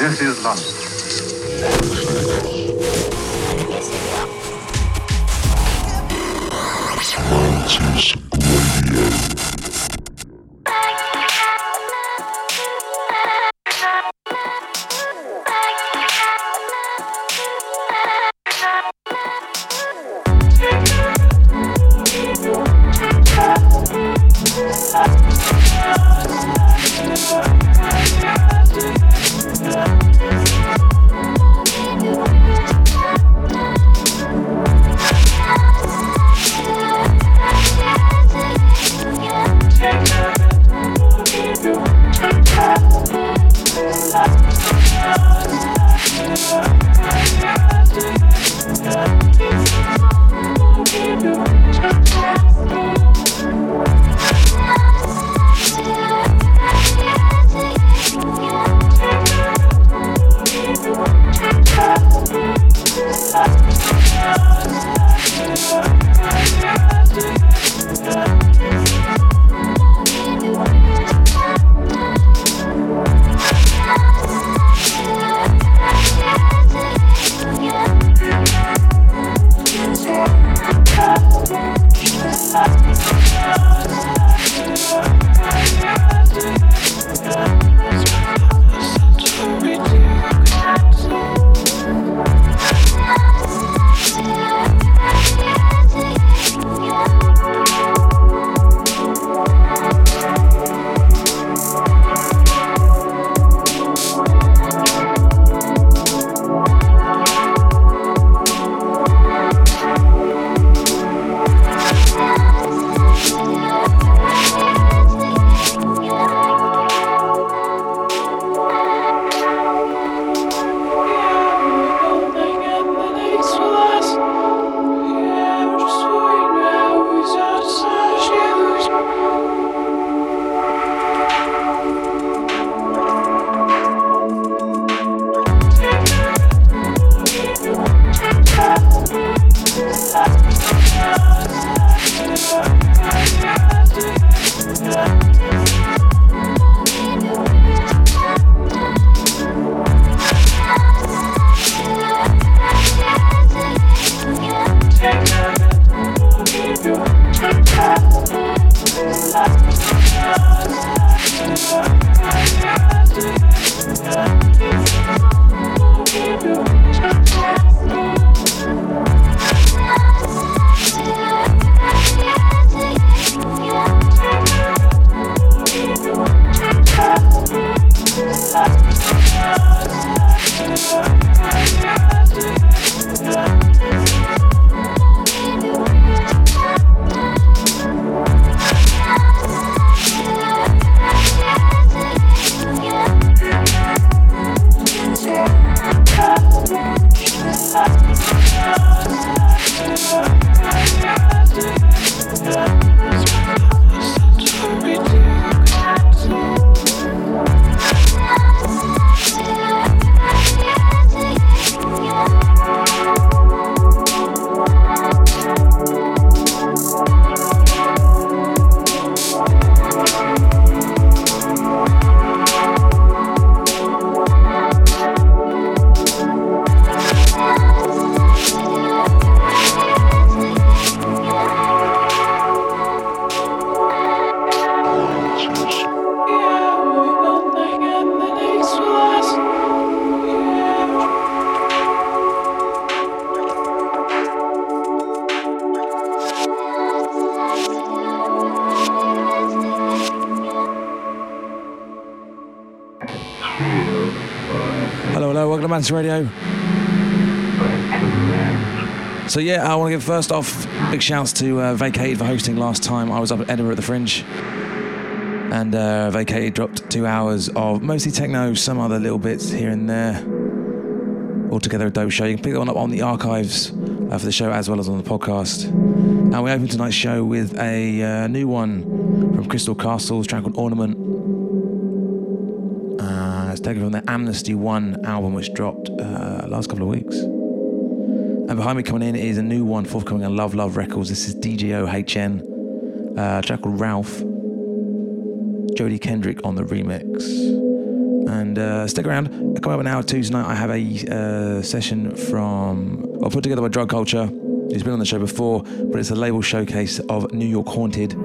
This is London. Radio. So yeah, I want to give first off big shouts to uh, Vacated for hosting last time. I was up at Edinburgh at the Fringe, and uh, Vacated dropped two hours of mostly techno, some other little bits here and there. Altogether a dope show. You can pick that one up on the archives uh, for the show as well as on the podcast. And we open tonight's show with a uh, new one from Crystal Castles, track called Ornament. It's taken from the Amnesty One album, which dropped uh, last couple of weeks. And behind me coming in is a new one forthcoming on Love Love Records. This is DJO HN, uh, track called Ralph. Jodey Kendrick on the remix. And uh, stick around. Coming up an hour two tonight, I have a uh, session from, well, put together by Drug Culture. He's been on the show before, but it's a label showcase of New York Haunted.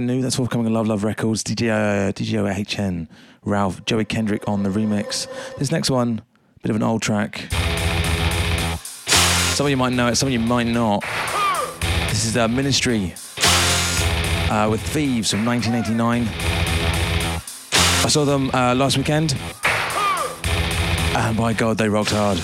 New. That's forthcoming on Love Love Records. DJ, uh, DJ HN, Ralph, Joey Kendrick on the remix. This next one, bit of an old track. Some of you might know it, some of you might not. This is uh, Ministry uh, with Thieves from 1989. I saw them uh, last weekend, and by God, they rocked hard.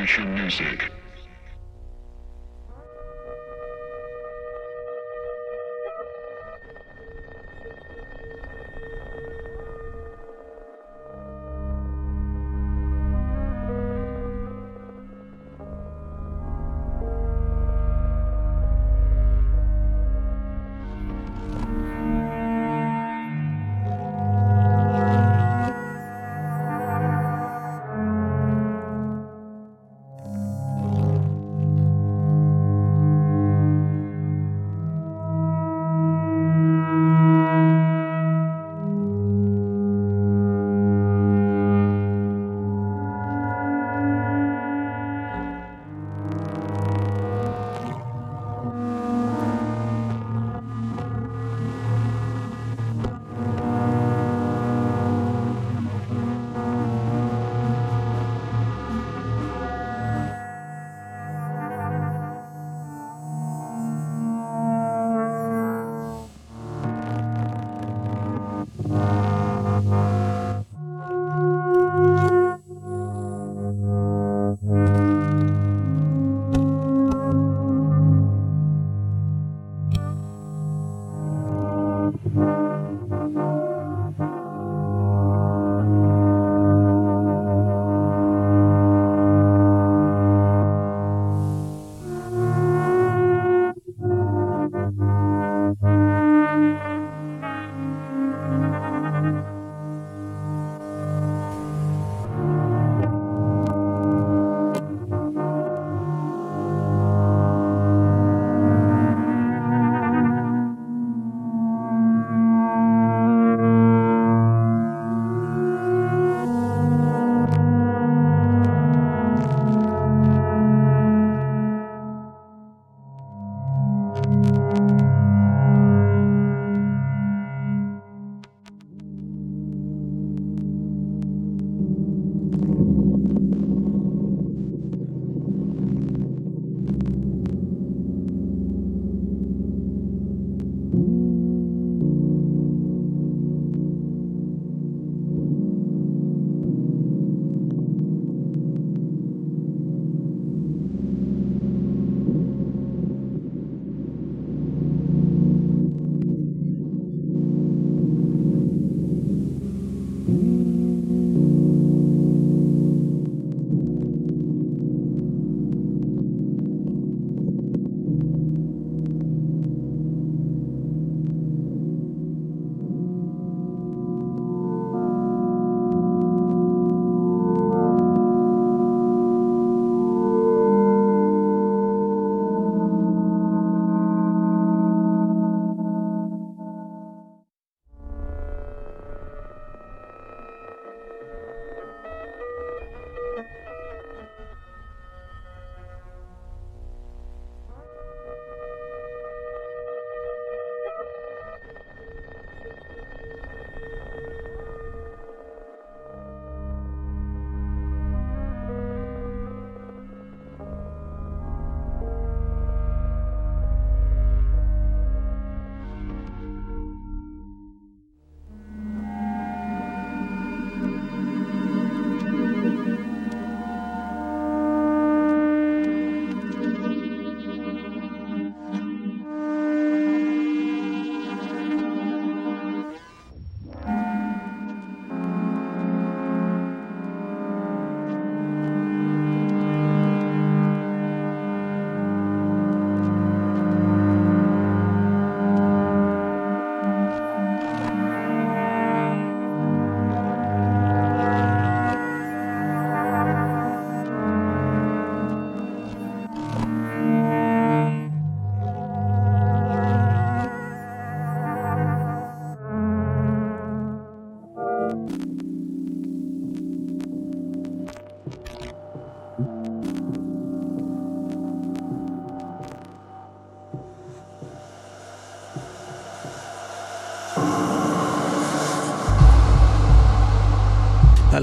Session Music.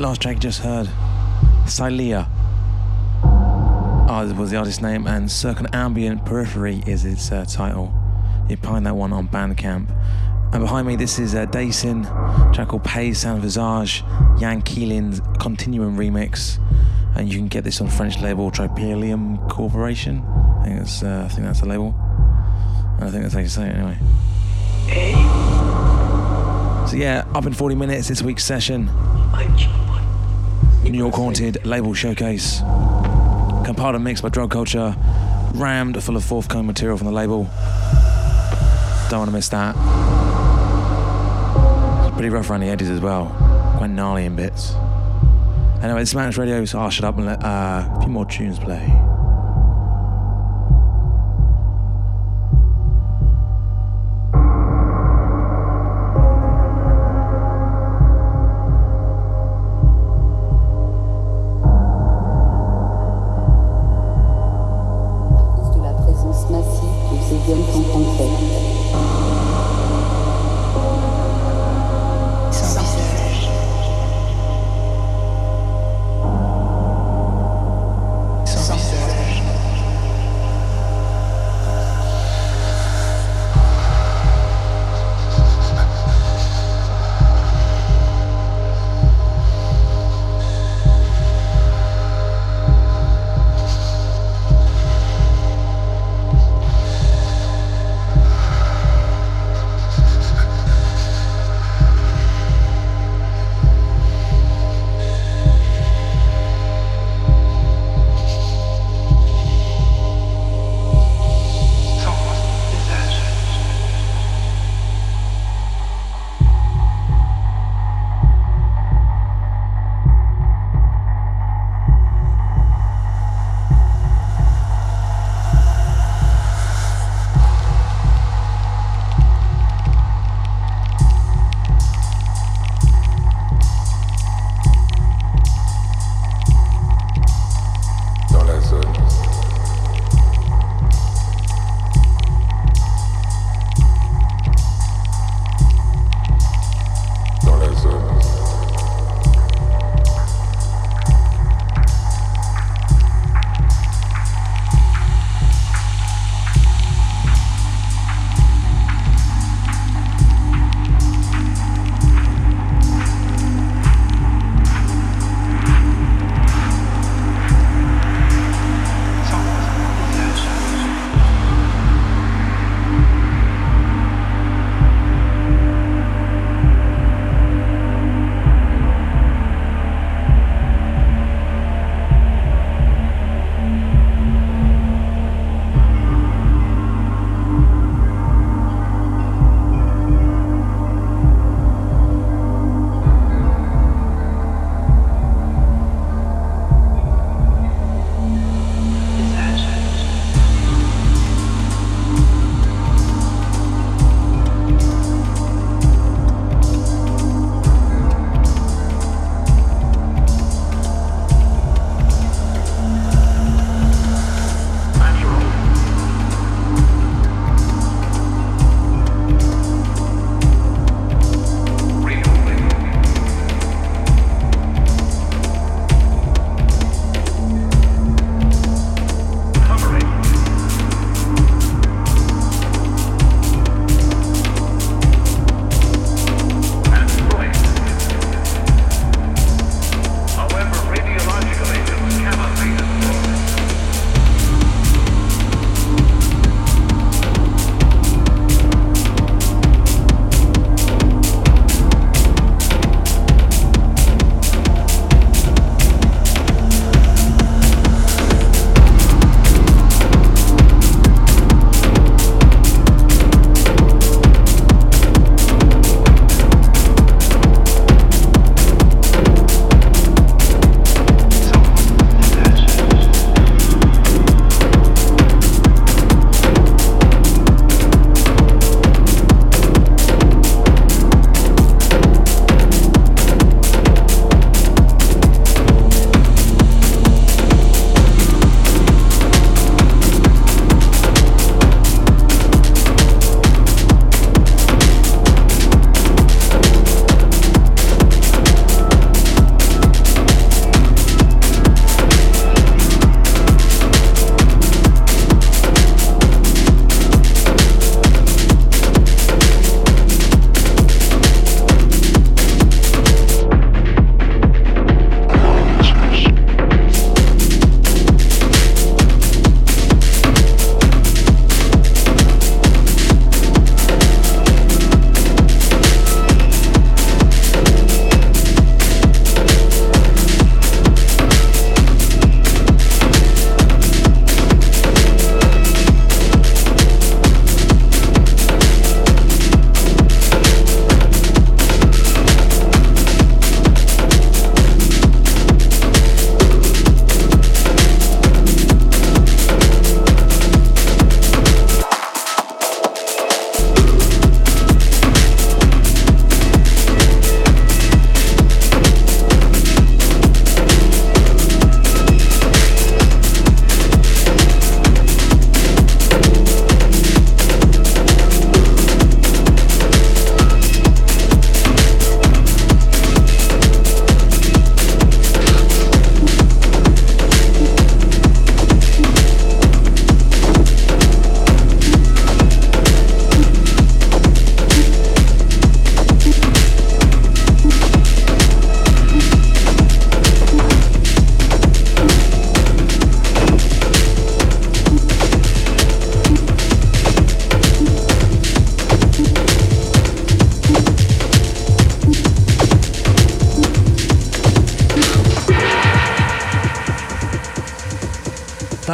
Last track you just heard, Silea, uh, was the artist's name, and Circumambient Periphery is its uh, title. You find that one on Bandcamp. And behind me, this is uh, Dason, track called Pay Sound Visage, Jan Keelin's Continuum remix. and you can get this on French label Tropelium Corporation. I think it's uh, I think that's the label. I think that's how you say it anyway. So yeah, up in 40 minutes this week's session. New York Haunted label showcase. Compiled and mixed by Drug Culture, rammed full of forthcoming material from the label. Don't want to miss that. It's pretty rough around the edges as well. Quite gnarly in bits. Anyway, this is Manix Radio, so I'll shut up and let uh, a few more tunes play.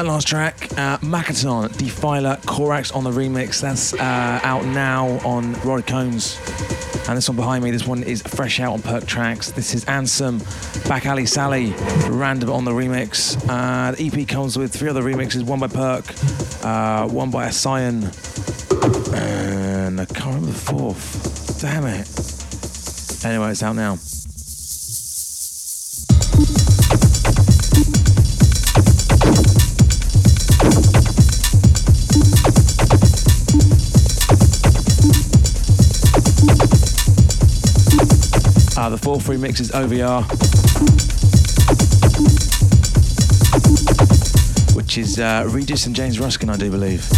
That last track, uh, Makaton, Defiler, Corax on the remix. That's uh, out now on Roddy Cones. And this one behind me, this one is fresh out on Perc Trax. This is Ansome, Back Alley Sally, Random on the remix. Uh, the EP comes with three other remixes, one by Perk, uh, one by Sion, and I can't remember the fourth. Damn it. Anyway, it's out now. Uh, the fourth remix is OVR, which is uh, Regis and James Ruskin, I do believe.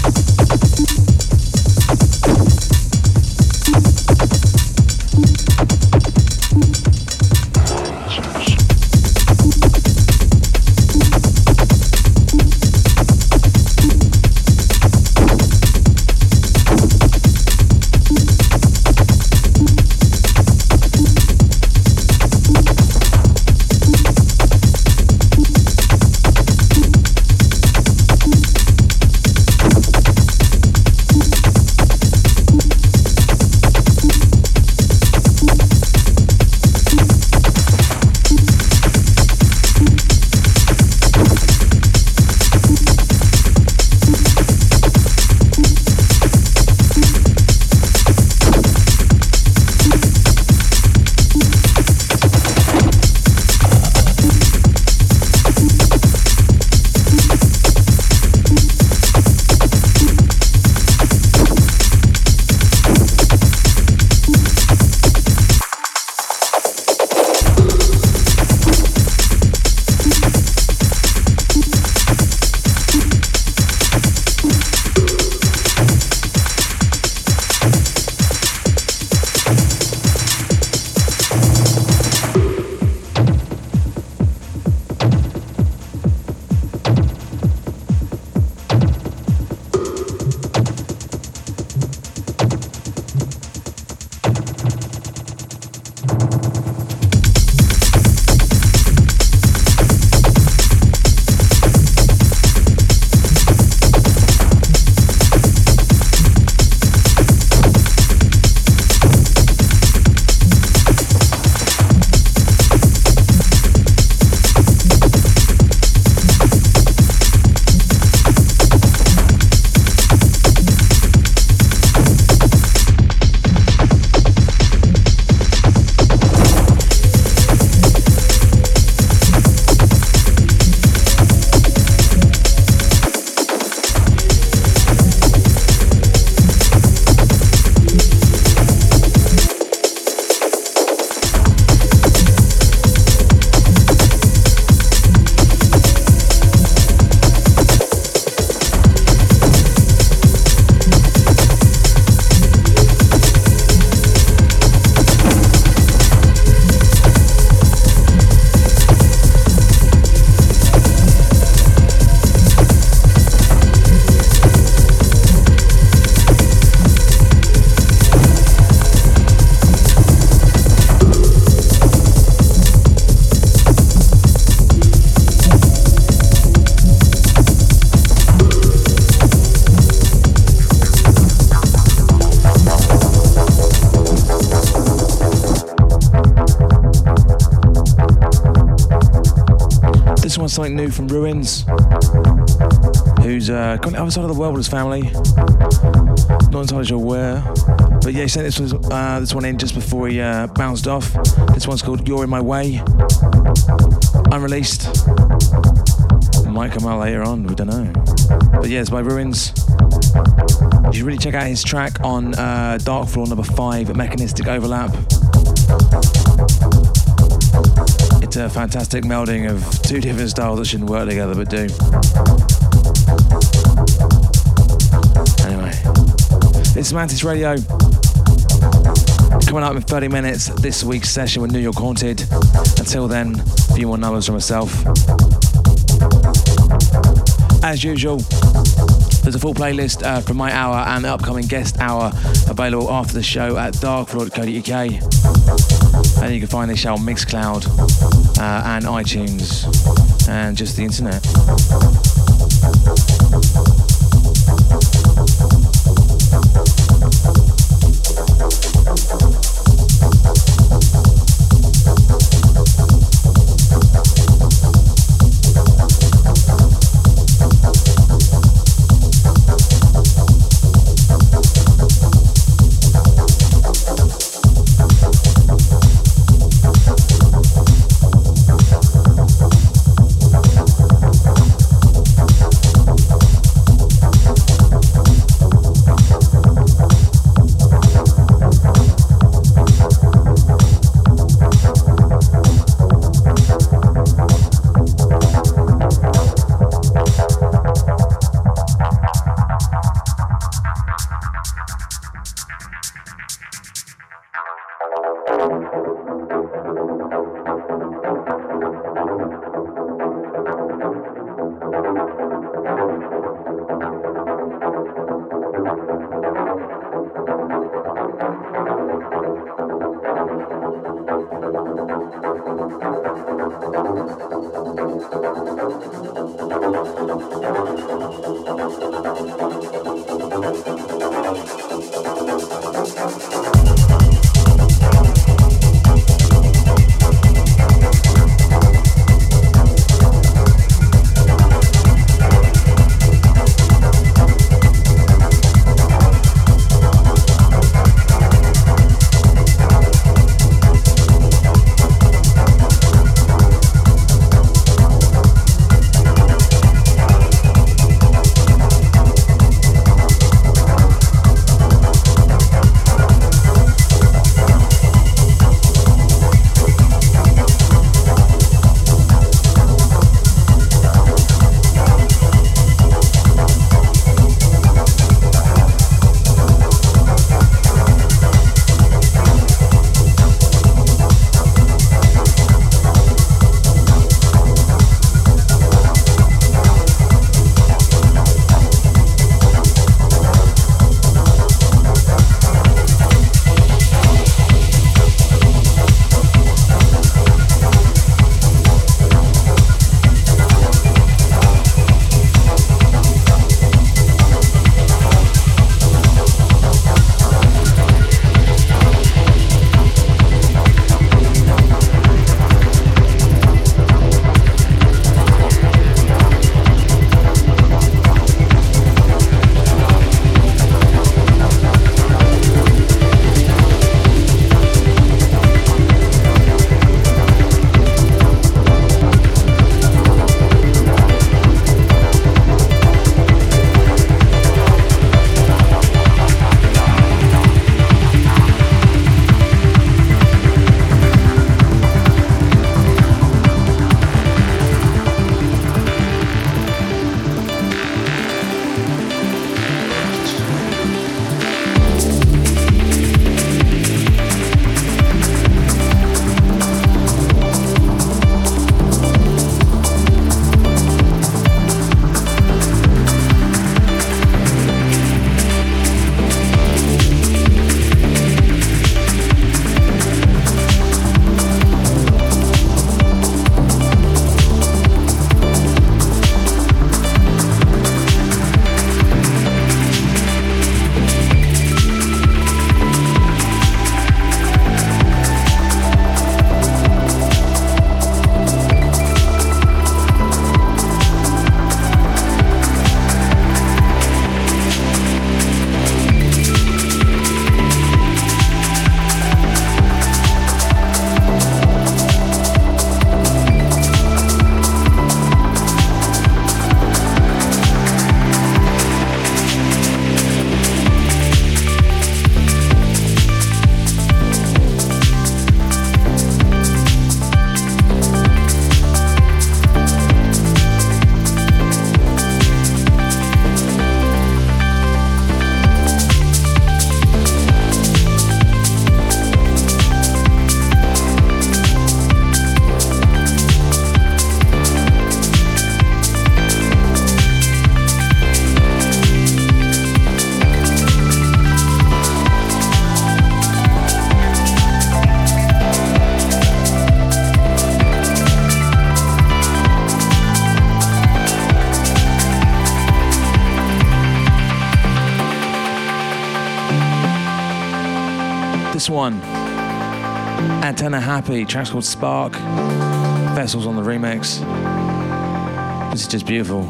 Something new from Ruins, who's uh, the other side of the world with his family. Not entirely sure where, but yeah, he sent this, was, uh, this one in just before he uh, bounced off. This one's called You're in My Way, unreleased. Might come out later on, we don't know. But yeah, it's by Ruins. You should really check out his track on uh, Dark Floor number five, Mechanistic Overlap. It's a fantastic melding of two different styles that shouldn't work together but do. Anyway, is Mantis Radio. Coming up in 30 minutes, this week's session with New York Haunted. Until then, a few more numbers from myself. As usual, there's a full playlist uh, from my hour and the upcoming guest hour available after the show at darkfloor.co.uk. And you can find this show on Mixcloud uh, and iTunes and just the internet. Happy, track's called Spark. Vessels on the remix. This is just beautiful.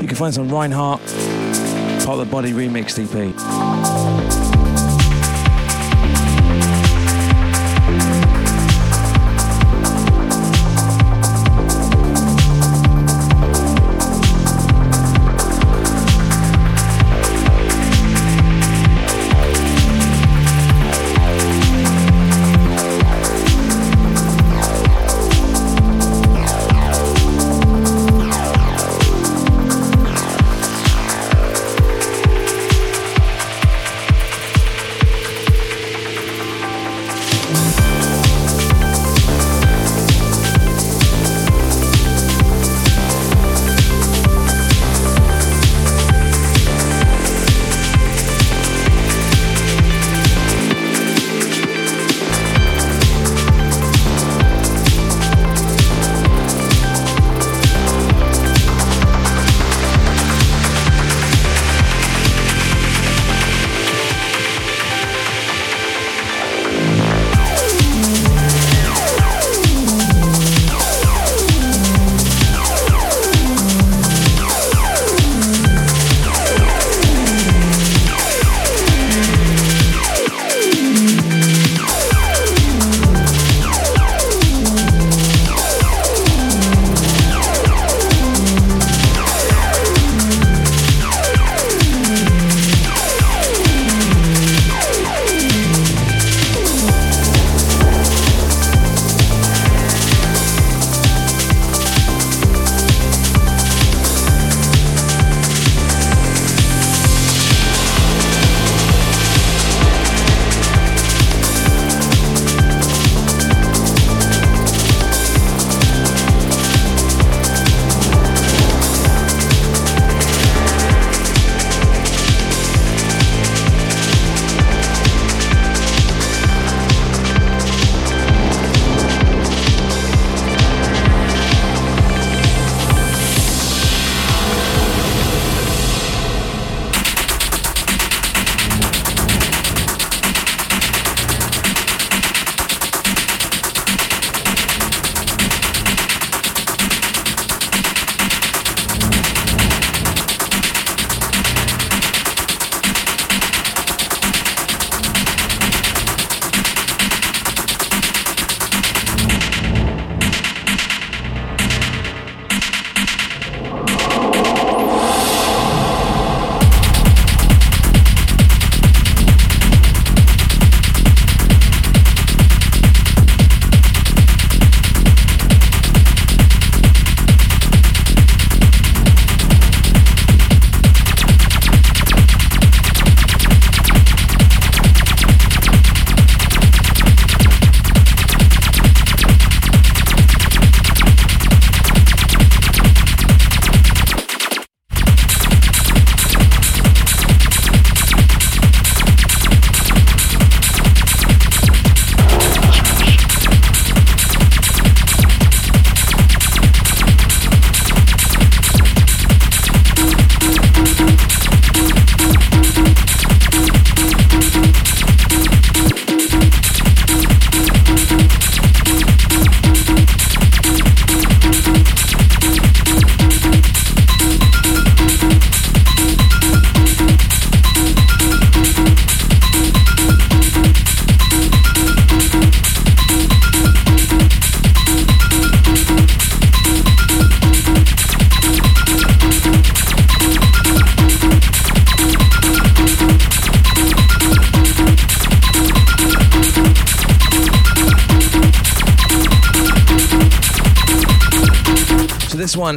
You can find some Reinhardt, part of the Body Remix EP.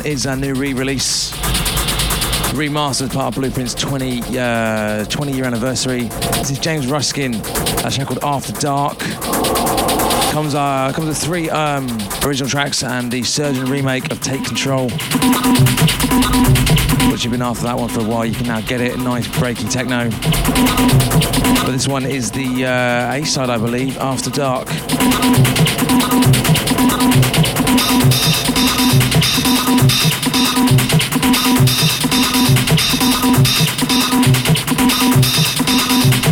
Is a new re-release, remastered part of Blueprint's 20 uh, 20 year anniversary. This is James Ruskin, a track called After Dark. Comes uh, comes with three um, original tracks and the Surgeon remake of Take Control, which you've been after that one for a while. You can now get it. Nice breaky techno. But this one is the uh, A side, I believe, After Dark. Thank you.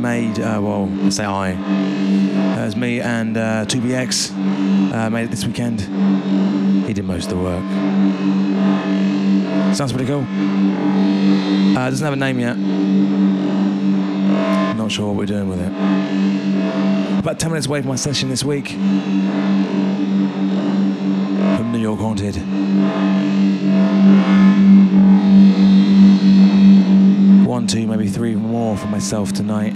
Made. Uh, well, I say I. Uh, it was me and uh, 2BX uh, made it this weekend. He did most of the work. Sounds pretty cool. Uh, doesn't have a name yet. Not sure what we're doing with it. About 10 minutes away from my session this week. From New York Haunted. One, two, maybe three more for myself tonight.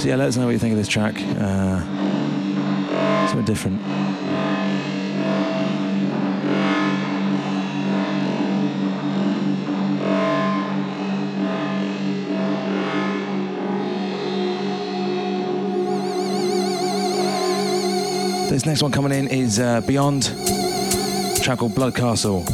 So yeah, let us know what you think of this track. Uh, something different. This next one coming in is uh, Beyond, track called Blood Castle.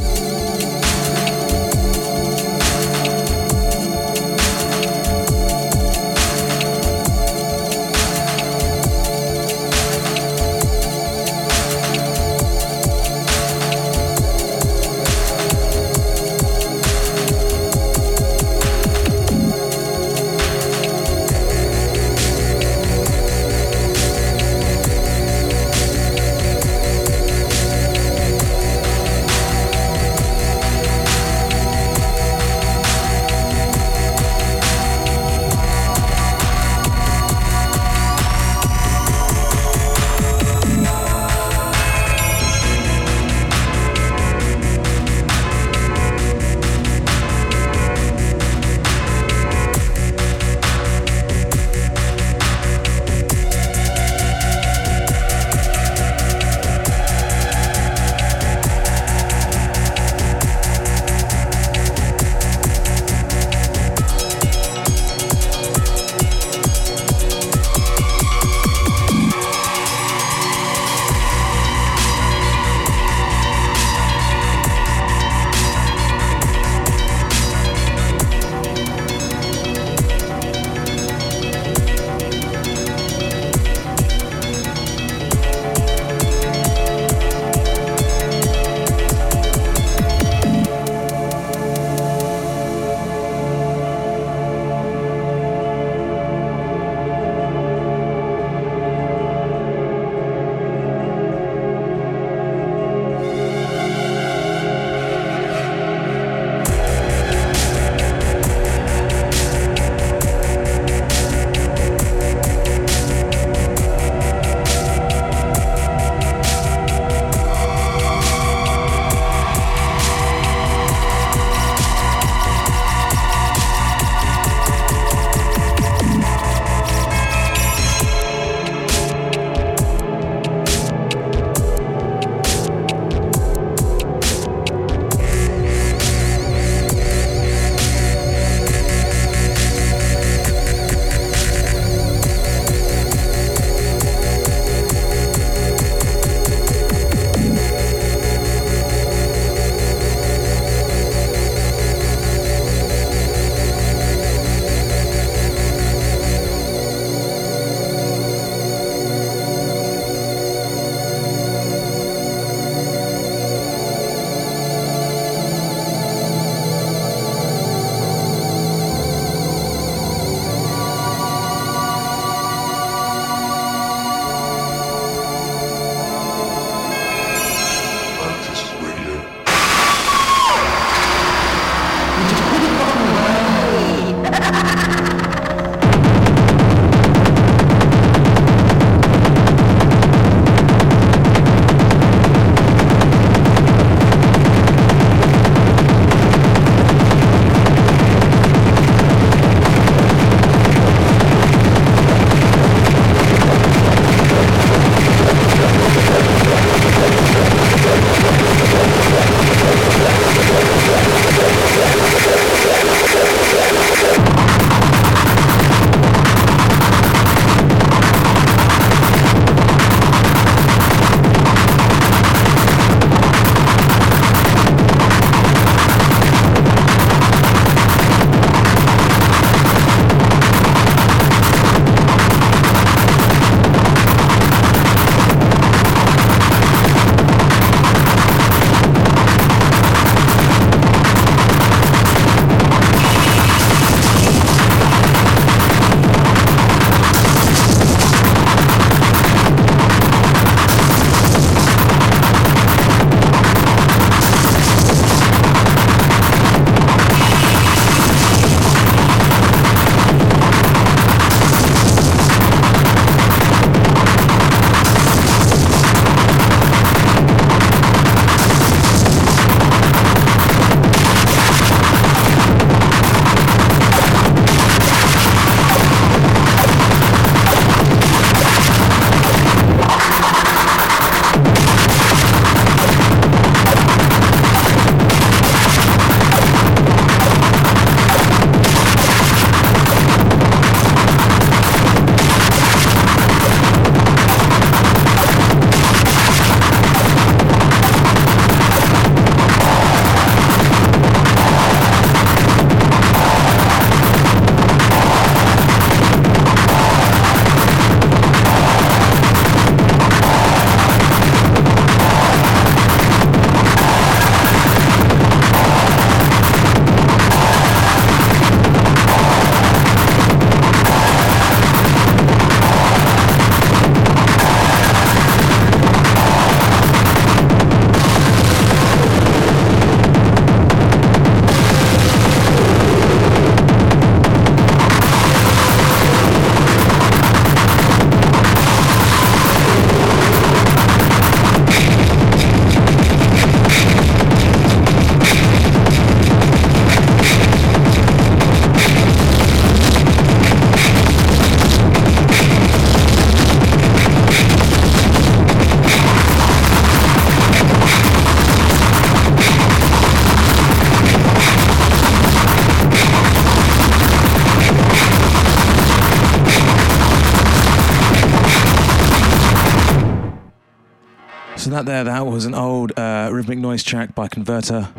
That there, that was an old uh, rhythmic noise track by Converter.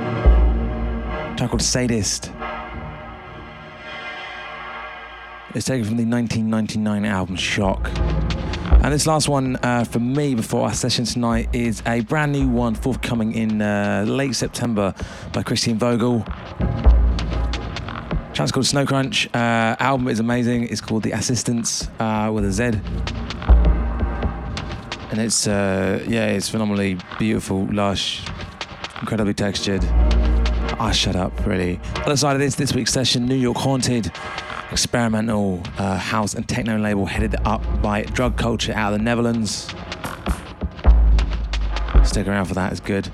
Track called Sadist. It's taken from the 1999 album Shock. And this last one uh, for me before our session tonight is a brand new one forthcoming in uh, late September by Christian Vogel. Track's called Snow Crunch. Uh, album is amazing. It's called The Assistance uh, with a Z. And it's, uh, yeah, it's phenomenally beautiful, lush, incredibly textured. Ah, shut up, really. Other side of this, this week's session, New York Haunted experimental uh, house and techno label headed up by Drug Culture out of the Netherlands. Stick around for that, it's good.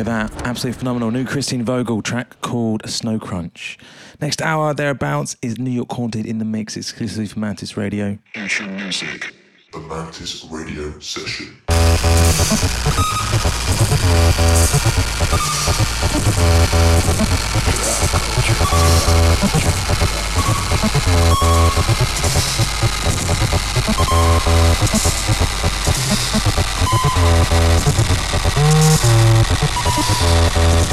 that absolutely phenomenal new Christian Vogel track called Snow Crunch. Next hour, thereabouts, is New York Haunted in the Mix exclusively for Mantis Radio. Future music, the Mantis Radio session. Ha ha ha ha!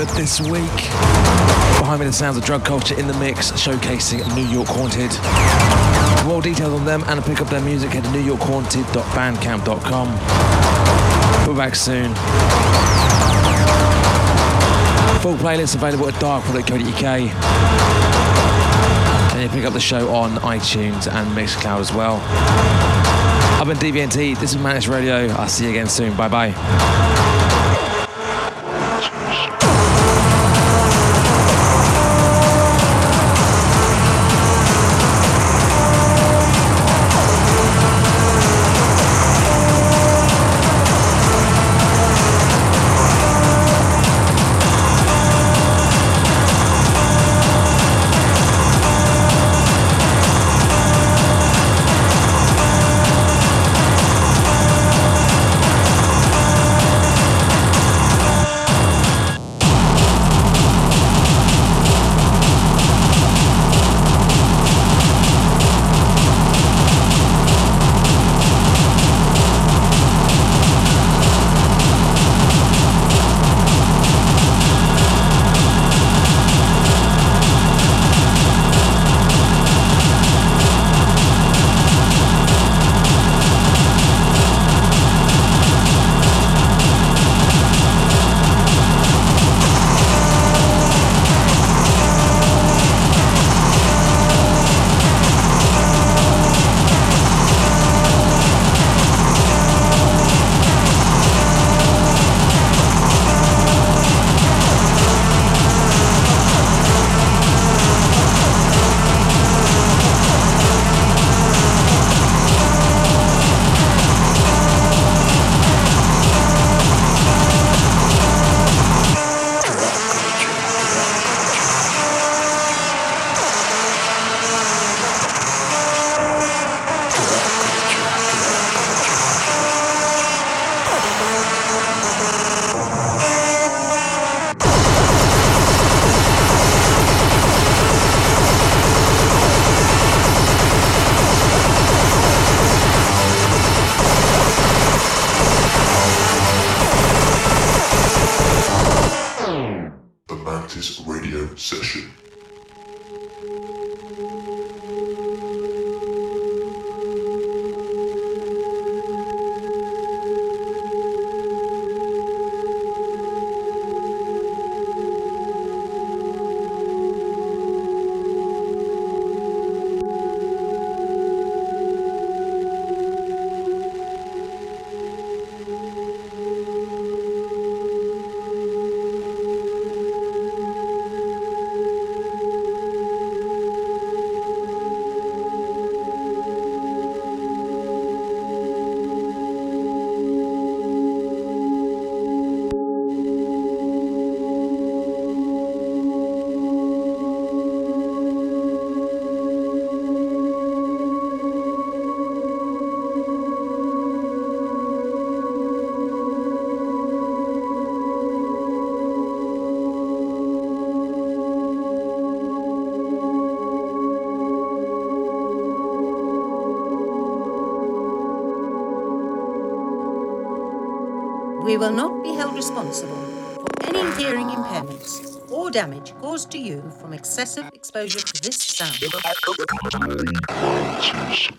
Martin this week. Behind me the sounds of drug culture in the mix, showcasing New York Haunted. For more details on them and to pick up their music, head to newyorkhaunted.bandcamp.com. We're back soon. Full playlist available at darkpod.co.uk. And you pick up the show on iTunes and Mixcloud as well. I've been DVNT. This is Mantis Radio. I'll see you again soon. Bye bye. Excessive exposure to this sound.